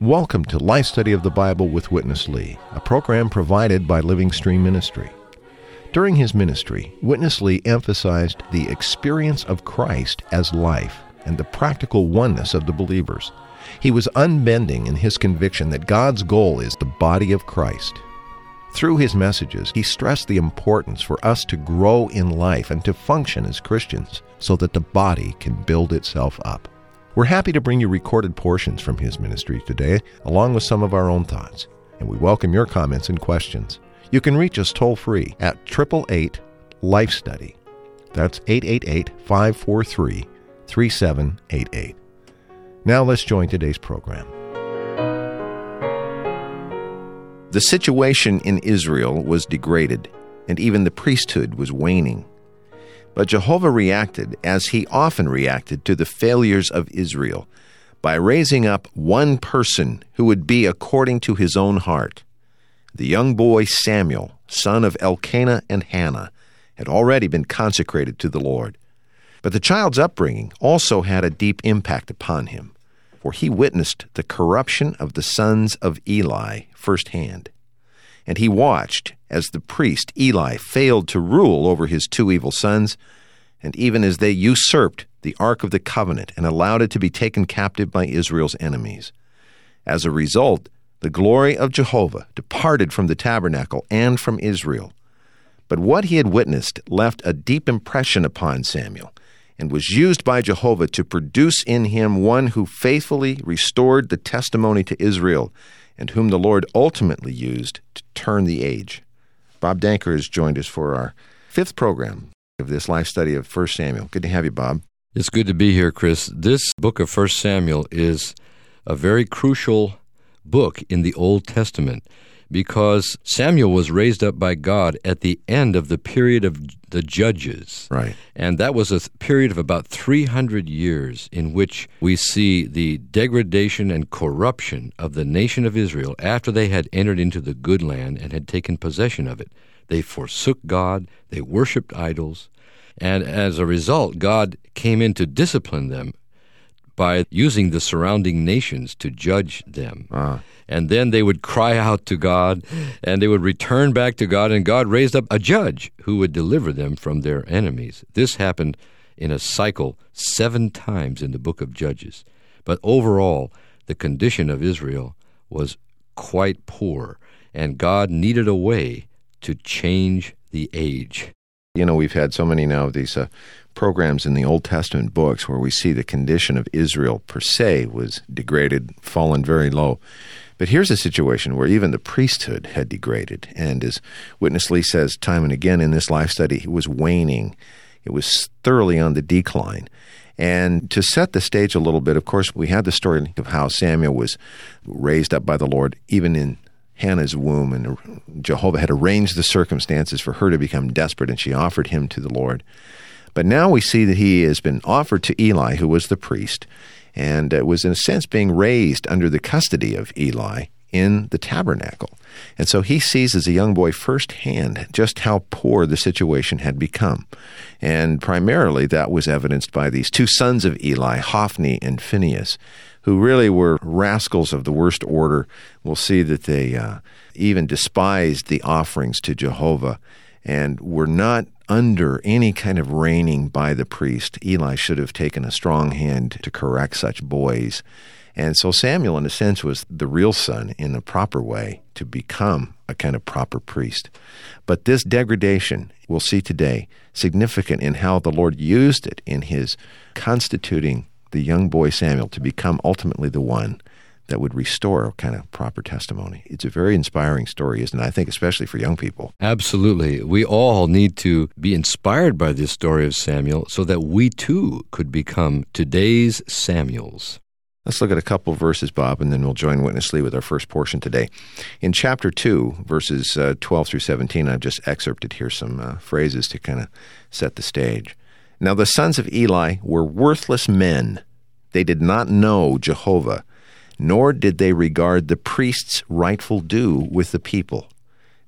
Welcome to Life Study of the Bible with Witness Lee, a program provided by Living Stream Ministry. During his ministry, Witness Lee emphasized the experience of Christ as life and the practical oneness of the believers. He was unbending in his conviction that God's goal is the body of Christ. Through his messages, he stressed the importance for us to grow in life and to function as Christians so that the body can build itself up. We're happy to bring you recorded portions from his ministry today, along with some of our own thoughts, and we welcome your comments and questions. You can reach us toll free at 888 Life Study. That's 888 543 3788. Now let's join today's program. The situation in Israel was degraded, and even the priesthood was waning. But Jehovah reacted, as he often reacted, to the failures of Israel by raising up one person who would be according to his own heart. The young boy Samuel, son of Elkanah and Hannah, had already been consecrated to the Lord. But the child's upbringing also had a deep impact upon him, for he witnessed the corruption of the sons of Eli firsthand. And he watched as the priest Eli failed to rule over his two evil sons, and even as they usurped the Ark of the Covenant and allowed it to be taken captive by Israel's enemies. As a result, the glory of Jehovah departed from the tabernacle and from Israel. But what he had witnessed left a deep impression upon Samuel and was used by Jehovah to produce in him one who faithfully restored the testimony to Israel and whom the Lord ultimately used to turn the age. Bob Danker has joined us for our fifth program of this life study of 1 Samuel. Good to have you, Bob. It's good to be here, Chris. This book of 1 Samuel is a very crucial book in the Old Testament because Samuel was raised up by God at the end of the period of the judges. Right. And that was a period of about 300 years in which we see the degradation and corruption of the nation of Israel after they had entered into the good land and had taken possession of it. They forsook God, they worshiped idols, and as a result, God came in to discipline them by using the surrounding nations to judge them. Uh, And then they would cry out to God and they would return back to God, and God raised up a judge who would deliver them from their enemies. This happened in a cycle seven times in the book of Judges. But overall, the condition of Israel was quite poor, and God needed a way to change the age. you know, we've had so many now of these uh, programs in the Old Testament books where we see the condition of Israel per se was degraded, fallen very low. But here's a situation where even the priesthood had degraded. And as Witness Lee says time and again in this life study, it was waning. It was thoroughly on the decline. And to set the stage a little bit, of course, we had the story of how Samuel was raised up by the Lord, even in Hannah's womb, and Jehovah had arranged the circumstances for her to become desperate, and she offered him to the Lord. But now we see that he has been offered to Eli, who was the priest, and was in a sense being raised under the custody of Eli in the tabernacle. And so he sees as a young boy firsthand just how poor the situation had become. And primarily that was evidenced by these two sons of Eli, Hophni and Phinehas, who really were rascals of the worst order. We'll see that they uh, even despised the offerings to Jehovah and were not under any kind of reigning by the priest. Eli should have taken a strong hand to correct such boys. And so Samuel, in a sense, was the real son in the proper way to become a kind of proper priest. But this degradation, we'll see today, significant in how the Lord used it in his constituting the young boy Samuel to become ultimately the one that would restore kind of proper testimony. It's a very inspiring story, isn't it? I think, especially for young people. Absolutely. We all need to be inspired by this story of Samuel so that we too could become today's Samuels. Let's look at a couple of verses, Bob, and then we'll join Witness Lee with our first portion today. In chapter 2, verses uh, 12 through 17, I've just excerpted here some uh, phrases to kind of set the stage. Now, the sons of Eli were worthless men. They did not know Jehovah. Nor did they regard the priest's rightful due with the people.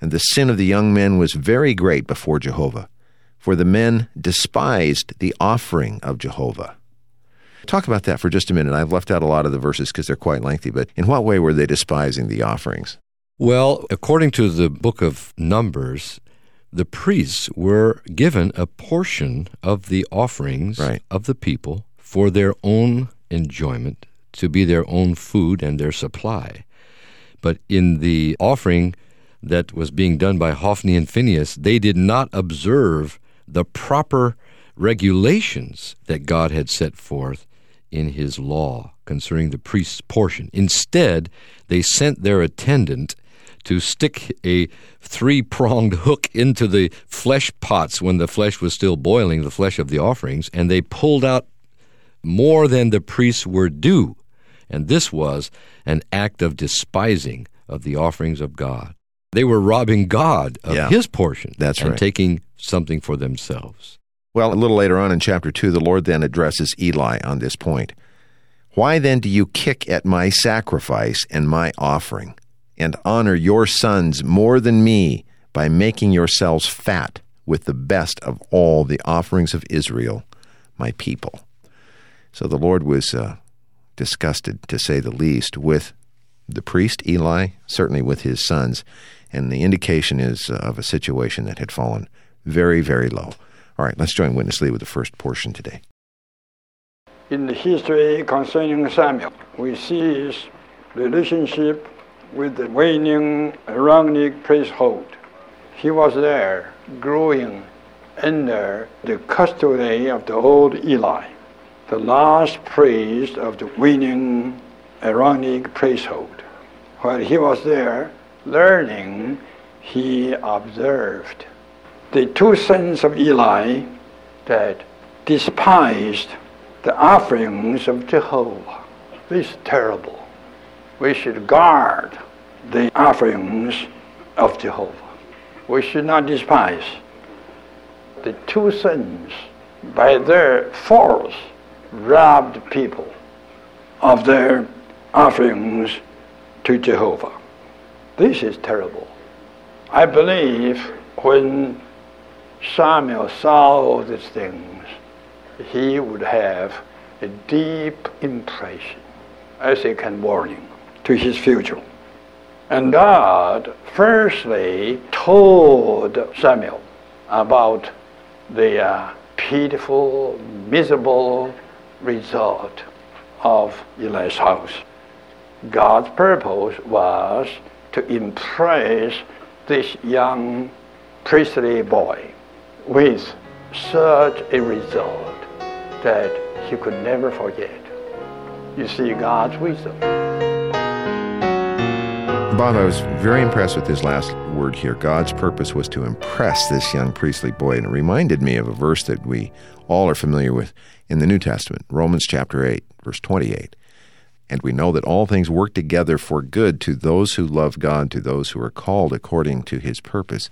And the sin of the young men was very great before Jehovah, for the men despised the offering of Jehovah. Talk about that for just a minute. I've left out a lot of the verses because they're quite lengthy, but in what way were they despising the offerings? Well, according to the book of Numbers, the priests were given a portion of the offerings Right. of the people for their own enjoyment, to be their own food and their supply. But in the offering that was being done by Hophni and Phinehas, they did not observe the proper regulations that God had set forth in his law concerning the priest's portion. Instead, they sent their attendant to stick a three pronged hook into the flesh pots when the flesh was still boiling, the flesh of the offerings, and they pulled out more than the priests were due. And this was an act of despising of the offerings of God. They were robbing God of Yeah. his portion That's and right. taking something for themselves. Well, a little later on in chapter 2, the Lord then addresses Eli on this point. Why then do you kick at my sacrifice and my offering, and honor your sons more than me by making yourselves fat with the best of all the offerings of Israel, my people? So the Lord was uh, disgusted, to say the least, with the priest Eli, certainly with his sons, and the indication is uh, of a situation that had fallen very, very low. All right, let's join Witness Lee with the first portion today. In the history concerning Samuel, we see his relationship with the waning Aaronic priesthood. He was there growing under the custody of the old Eli, the last priest of the waning Aaronic priesthood. While he was there learning, he observed the two sons of Eli that despised the offerings of Jehovah. This is terrible. We should guard the offerings of Jehovah. We should not despise. The two sons, by their force, robbed people of their offerings to Jehovah. This is terrible. I believe when Samuel saw these things, he would have a deep impression as a kind of warning to his future. And God firstly told Samuel about the uh, pitiful, miserable result of Eli's house. God's purpose was to impress this young priestly boy with such a result that he could never forget. You see God's wisdom. Bob, I was very impressed with this last word here. God's purpose was to impress this young priestly boy, and it reminded me of a verse that we all are familiar with in the New Testament, Romans chapter 8, verse 28. And we know that all things work together for good to those who love God, to those who are called according to his purpose.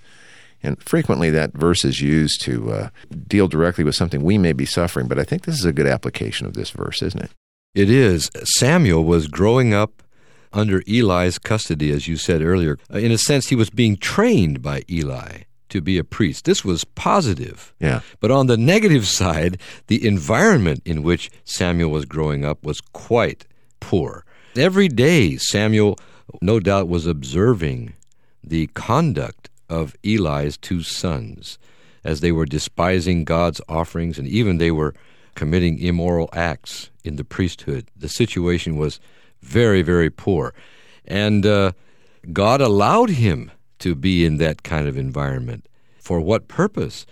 And frequently that verse is used to uh, deal directly with something we may be suffering, but I think this is a good application of this verse, isn't it? It is. Samuel was growing up under Eli's custody, as you said earlier. Uh, In a sense, he was being trained by Eli to be a priest. This was positive. Yeah. But on the negative side, the environment in which Samuel was growing up was quite poor. Every day, Samuel, no doubt, was observing the conduct of Eli's two sons as they were despising God's offerings and even they were committing immoral acts in the priesthood. The situation was very, very poor. And uh, God allowed him to be in that kind of environment. For what purpose?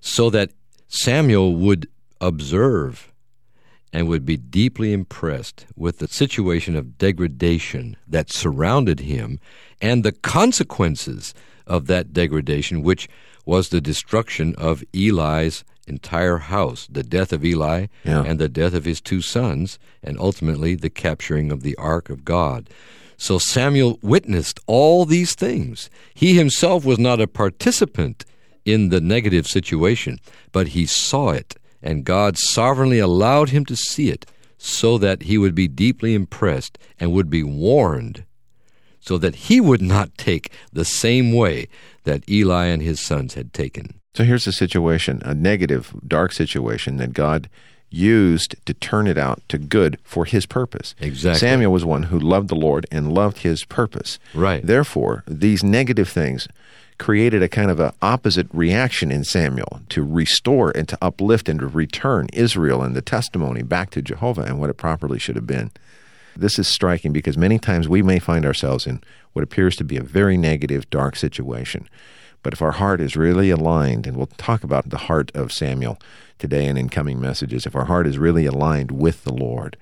So that Samuel would observe and would be deeply impressed with the situation of degradation that surrounded him and the consequences of that degradation, which was the destruction of Eli's entire house, the death of Eli Yeah. and the death of his two sons, and ultimately the capturing of the ark of God. So Samuel witnessed all these things. He himself was not a participant in the negative situation, but he saw it, and God sovereignly allowed him to see it so that he would be deeply impressed and would be warned so that he would not take the same way that Eli and his sons had taken. So here's a situation, a negative, dark situation that God used to turn it out to good for his purpose. Exactly. Samuel was one who loved the Lord and loved his purpose. Right. Therefore, these negative things created a kind of an opposite reaction in Samuel to restore and to uplift and to return Israel and the testimony back to Jehovah and what it properly should have been. This is striking because many times we may find ourselves in what appears to be a very negative, dark situation. But if our heart is really aligned, and we'll talk about the heart of Samuel today and in coming messages, if our heart is really aligned with the Lord,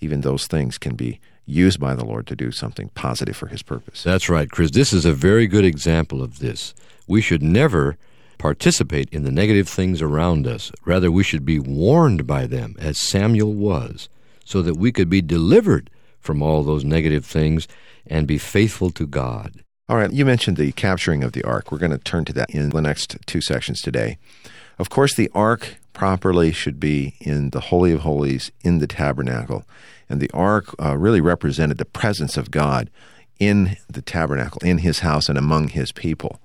even those things can be used by the Lord to do something positive for His purpose. That's right, Chris. This is a very good example of this. We should never participate in the negative things around us. Rather, we should be warned by them, as Samuel was, so that we could be delivered from all those negative things and be faithful to God. All right, you mentioned the capturing of the ark. We're going to turn to that in the next two sections today. Of course, the ark properly should be in the Holy of Holies in the tabernacle. And the ark uh, really represented the presence of God in the tabernacle, in his house, and among his people.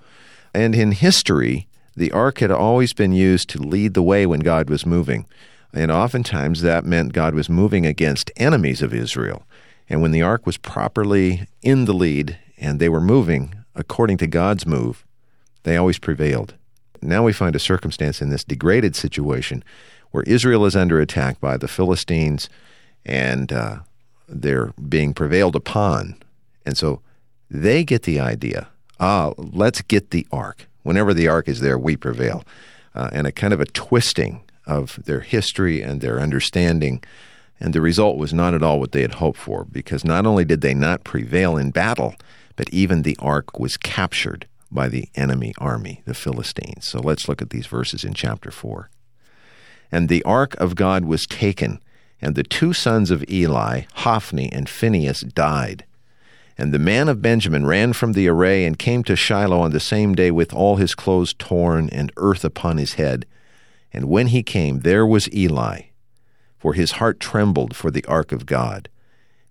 And in history, the ark had always been used to lead the way when God was moving. And oftentimes that meant God was moving against enemies of Israel. And when the ark was properly in the lead and they were moving according to God's move, they always prevailed. Now we find a circumstance in this degraded situation where Israel is under attack by the Philistines and uh, they're being prevailed upon. And so they get the idea ah, let's get the ark. Whenever the ark is there, we prevail. Uh, and a kind of a twisting of their history and their understanding. And the result was not at all what they had hoped for, because not only did they not prevail in battle, but even the ark was captured by the enemy army, the Philistines. So let's look at these verses in chapter 4. And the ark of God was taken and the two sons of Eli, Hophni and Phinehas, died. And the man of Benjamin ran from the array and came to Shiloh on the same day with all his clothes torn and earth upon his head. And when he came, there was Eli, for his heart trembled for the ark of God.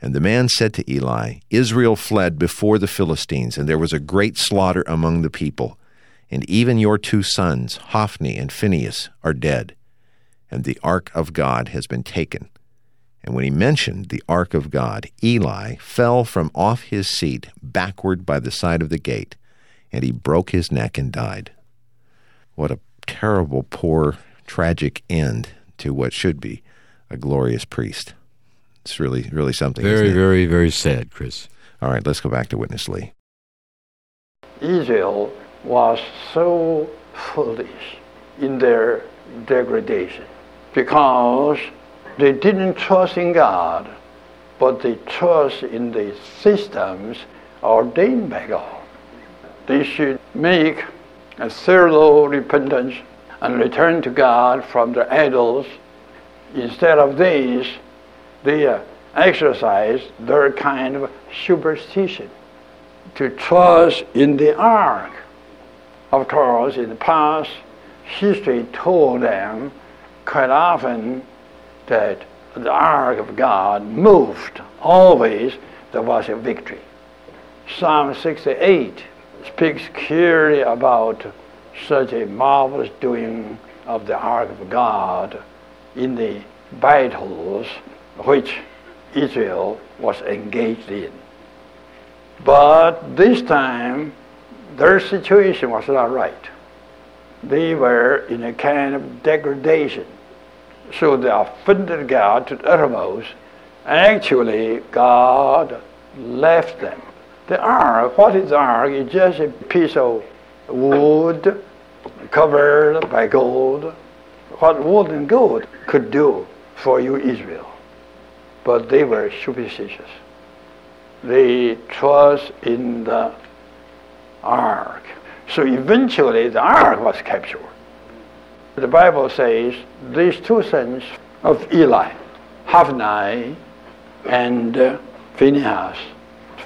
And the man said to Eli, Israel fled before the Philistines, and there was a great slaughter among the people. And even your two sons, Hophni and Phinehas, are dead, and the ark of God has been taken. And when he mentioned the ark of God, Eli fell from off his seat backward by the side of the gate, and he broke his neck and died. What a terrible, poor, tragic end to what should be a glorious priest. It's really, really something. Very, very, very sad, Chris. All right, let's go back to Witness Lee. Israel was so foolish in their degradation because they didn't trust in God, but they trust in the systems ordained by God. They should make a thorough repentance and return to God from their idols. Instead of this, they uh, exercise their kind of superstition to trust in the ark. Of course, in the past, history told them quite often that the ark of God moved, always there was a victory. Psalm 68 speaks clearly about such a marvelous doing of the ark of God in the battles which Israel was engaged in. But this time, their situation was not right. They were in a kind of degradation so they offended God to the uttermost. and Actually, God left them. The ark, what is ark? It's just a piece of wood covered by gold. What wood and gold could do for you, Israel. But they were superstitious. They trust in the ark. So eventually the ark was captured. The Bible says these two sons of Eli, Hophni and Phinehas,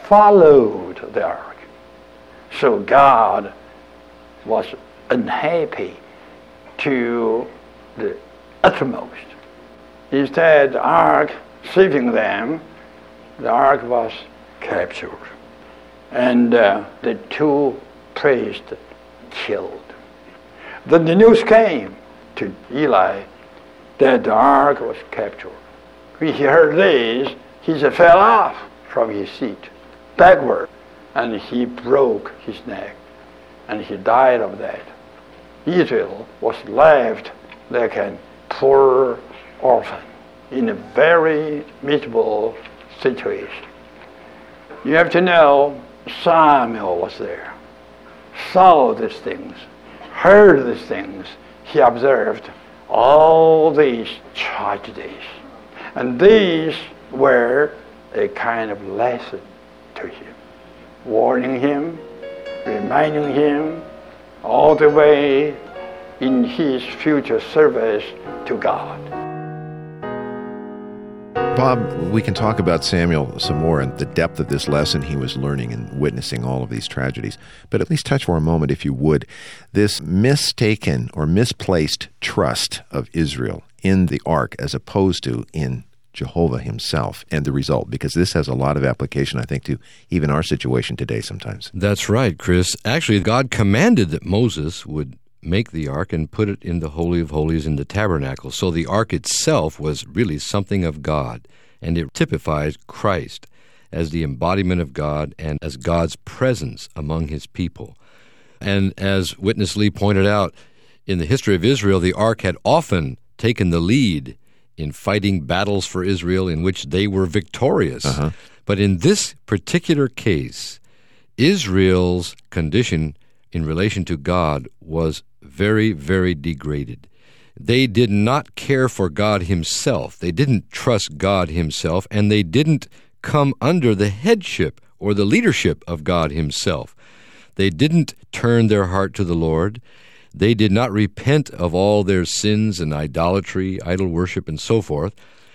followed the ark. So God was unhappy to the uttermost. Instead, the ark saving them, the ark was captured. And uh, the two priests killed. Then the news came to Eli that the ark was captured. When he heard this, he fell off from his seat backward and he broke his neck and he died of that. Israel was left like a poor orphan in a very miserable situation. You have to know Samuel was there, saw these things, heard these things. He observed all these tragedies. And these were a kind of lesson to him, warning him, reminding him all the way in his future service to God. Bob, we can talk about Samuel some more and the depth of this lesson he was learning and witnessing all of these tragedies. But at least touch for a moment, if you would, this mistaken or misplaced trust of Israel in the ark as opposed to in Jehovah himself and the result, because this has a lot of application, I think, to even our situation today sometimes. That's right, Chris. Actually, God commanded that Moses would make the ark and put it in the Holy of Holies in the tabernacle. So the ark itself was really something of God, and it typifies Christ as the embodiment of God and as God's presence among his people. And as Witness Lee pointed out, in the history of Israel, the ark had often taken the lead in fighting battles for Israel in which they were victorious. Uh-huh. But in this particular case, Israel's condition in relation to God was very, very degraded. They did not care for God Himself. They didn't trust God Himself, and they didn't come under the headship or the leadership of God Himself. They didn't turn their heart to the Lord. They did not repent of all their sins and idolatry, idol worship, and so forth.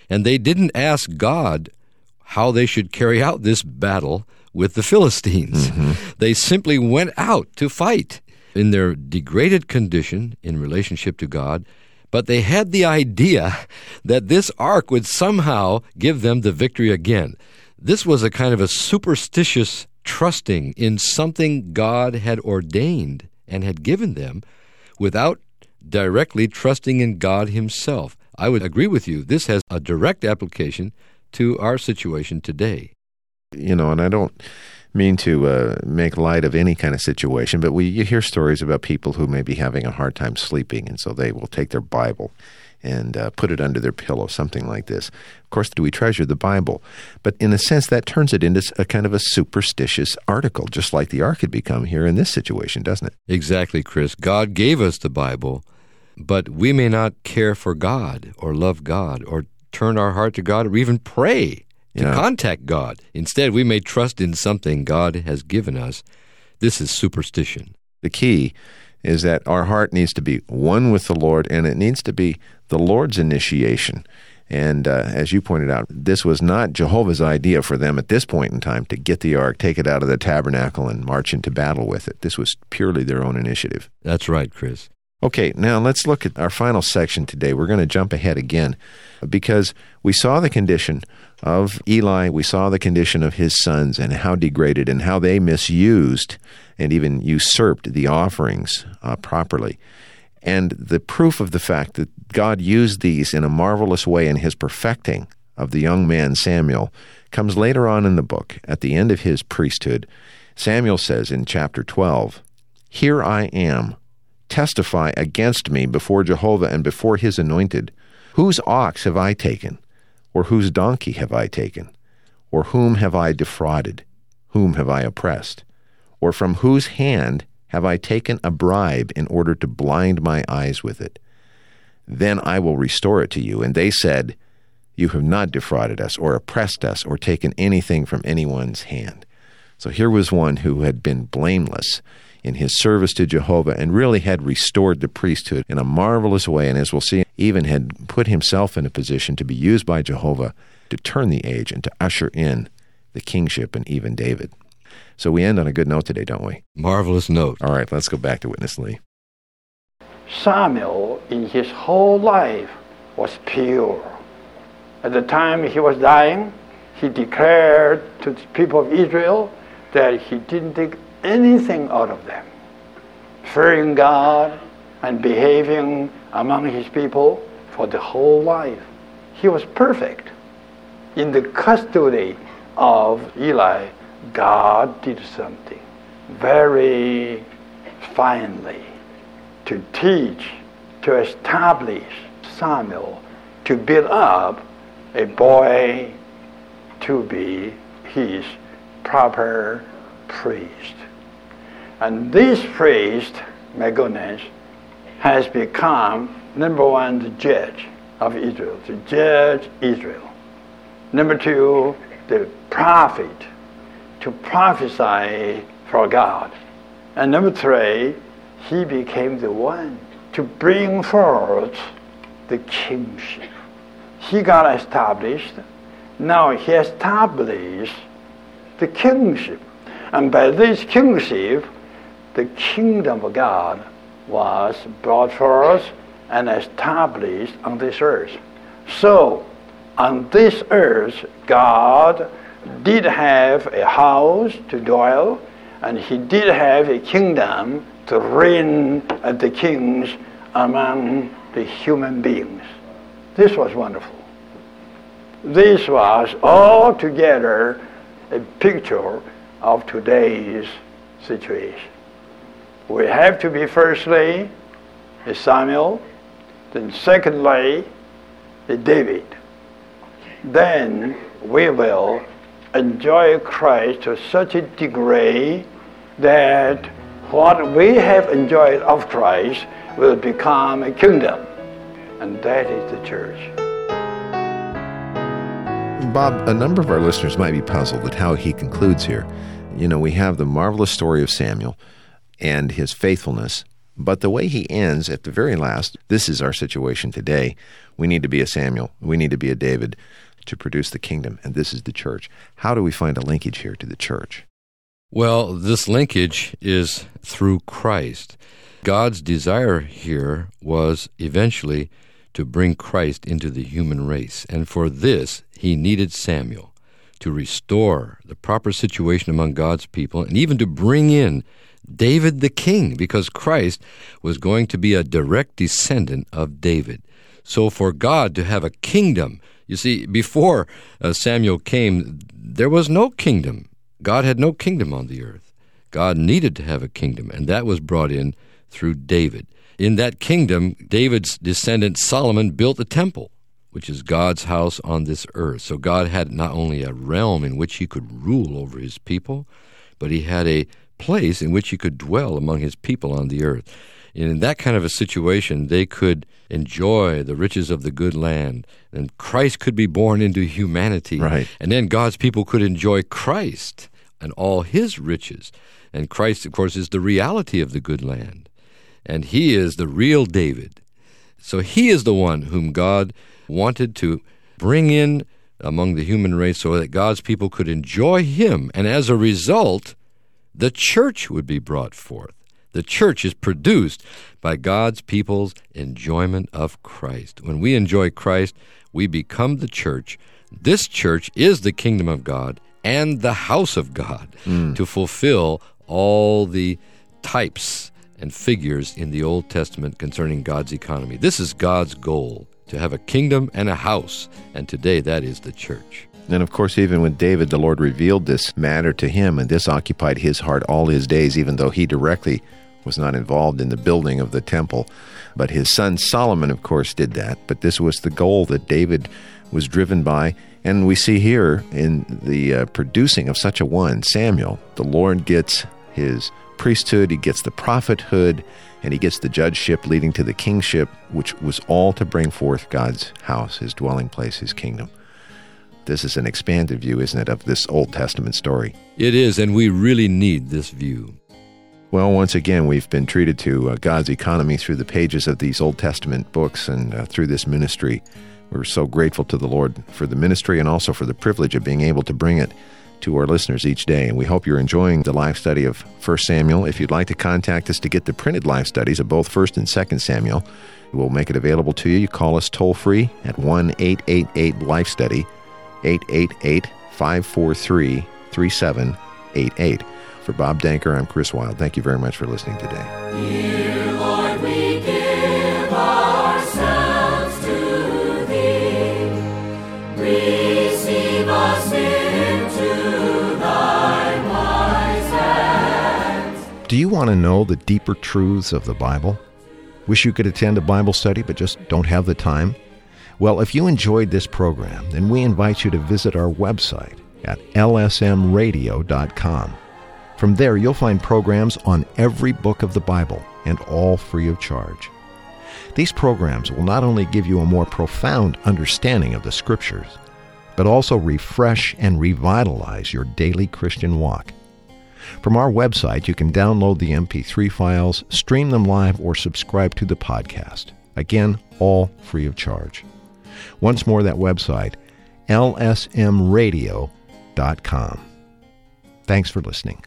And they didn't ask God how they should carry out this battle with the Philistines. Mm-hmm. They simply went out to fight in their degraded condition in relationship to God, but they had the idea that this ark would somehow give them the victory again. This was a kind of a superstitious trusting in something God had ordained and had given them without directly trusting in God Himself. I would agree with you. This has a direct application to our situation today. You know, and I don't mean to uh, make light of any kind of situation, but we you hear stories about people who may be having a hard time sleeping, and so they will take their Bible and uh, put it under their pillow, something like this. Of course, do we treasure the Bible? But in a sense, that turns it into a kind of a superstitious article, just like the ark had become here in this situation, doesn't it? Exactly, Chris. God gave us the Bible, but we may not care for God or love God or turn our heart to God or even pray to Yeah. contact God. Instead, we may trust in something God has given us. This is superstition. The key is that our heart needs to be one with the Lord, and it needs to be the Lord's initiation. And uh, as you pointed out, this was not Jehovah's idea for them at this point in time to get the ark, take it out of the tabernacle, and march into battle with it. This was purely their own initiative. That's right, Chris. Okay, now let's look at our final section today. We're going to jump ahead again because we saw the condition of Eli, we saw the condition of his sons and how degraded and how they misused and even usurped the offerings uh, properly. And the proof of the fact that God used these in a marvelous way in his perfecting of the young man Samuel comes later on in the book. At the end of his priesthood, Samuel says in chapter 12, Here I am testify against me before Jehovah and before his anointed. Whose ox have I taken? Or whose donkey have I taken? Or whom have I defrauded? Whom have I oppressed? Or from whose hand have I taken a bribe in order to blind my eyes with it? Then I will restore it to you. And they said, You have not defrauded us, or oppressed us, or taken anything from anyone's hand. So here was one who had been blameless in his service to Jehovah and really had restored the priesthood in a marvelous way. And as we'll see, even had put himself in a position to be used by Jehovah to turn the age and to usher in the kingship and even David. So we end on a good note today, don't we? Marvelous note. All right, let's go back to Witness Lee. Samuel, in his whole life, was pure. At the time he was dying, he declared to the people of Israel that he didn't take anything out of them. Fearing God and behaving among his people for the whole life. He was perfect. In the custody of Eli, God did something very finely to teach, to establish Samuel, to build up a boy to be his proper priest. And this priest, my has become, number one, the judge of Israel, to judge Israel. Number two, the prophet, to prophesy for God. And number three, he became the one to bring forth the kingship. He got established. Now he established the kingship. And by this kingship, the kingdom of God was brought forth and established on this earth. So, on this earth, God did have a house to dwell, and he did have a kingdom to reign as the kings among the human beings. This was wonderful. This was altogether a picture of today's situation. We have to be firstly a Samuel, then secondly a David. Then we will enjoy Christ to such a degree that what we have enjoyed of Christ will become a kingdom, and that is the church. Bob, a number of our listeners might be puzzled at how he concludes here. You know, we have the marvelous story of Samuel and his faithfulness, but the way he ends at the very last, this is our situation today. We need to be a Samuel, we need to be a David to produce the kingdom, and this is the church. How do we find a linkage here to the church? Well, this linkage is through Christ. God's desire here was eventually to bring Christ into the human race. And for this, he needed Samuel to restore the proper situation among God's people and even to bring in David the king, because Christ was going to be a direct descendant of David. So, for God to have a kingdom, you see, before uh, Samuel came, there was no kingdom. God had no kingdom on the earth. God needed to have a kingdom, and that was brought in through David. In that kingdom, David's descendant Solomon built the temple, which is God's house on this earth. So God had not only a realm in which he could rule over his people, but he had a place in which he could dwell among his people on the earth. And in that kind of a situation, they could enjoy the riches of the good land, and Christ could be born into humanity. Right. And then God's people could enjoy Christ and all his riches. And Christ, of course, is the reality of the good land and he is the real David. So he is the one whom God wanted to bring in among the human race so that God's people could enjoy him, and as a result, the church would be brought forth. The church is produced by God's people's enjoyment of Christ. When we enjoy Christ, we become the church. This church is the kingdom of God and the house of God mm. to fulfill all the types and figures in the Old Testament concerning God's economy. This is God's goal to have a kingdom and a house, and today that is the church. And of course, even with David, the Lord revealed this matter to him, and this occupied his heart all his days, even though he directly was not involved in the building of the temple. But his son Solomon, of course, did that. But this was the goal that David was driven by. And we see here in the uh, producing of such a one, Samuel, the Lord gets his priesthood, he gets the prophethood, and he gets the judgeship leading to the kingship, which was all to bring forth God's house, his dwelling place, his kingdom. This is an expanded view, isn't it, of this Old Testament story? It is, and we really need this view. Well, once again, we've been treated to uh, God's economy through the pages of these Old Testament books and uh, through this ministry. We're so grateful to the Lord for the ministry and also for the privilege of being able to bring it to our listeners each day. And we hope you're enjoying the Life Study of 1 Samuel. If you'd like to contact us to get the printed Life Studies of both 1st and 2nd Samuel, We'll make it available to you. You call us toll free at 1 888 Life Study, 888 543 3788. For Bob Danker, I'm Chris Wild. Thank you very much for listening today. Do you want to know the deeper truths of the Bible? Wish you could attend a Bible study but just don't have the time? Well, if you enjoyed this program, then we invite you to visit our website at lsmradio.com. From there, you'll find programs on every book of the Bible and all free of charge. These programs will not only give you a more profound understanding of the Scriptures, but also refresh and revitalize your daily Christian walk. From our website, you can download the MP3 files, stream them live, or subscribe to the podcast. Again, all free of charge. Once more, that website, lsmradio.com. Thanks for listening.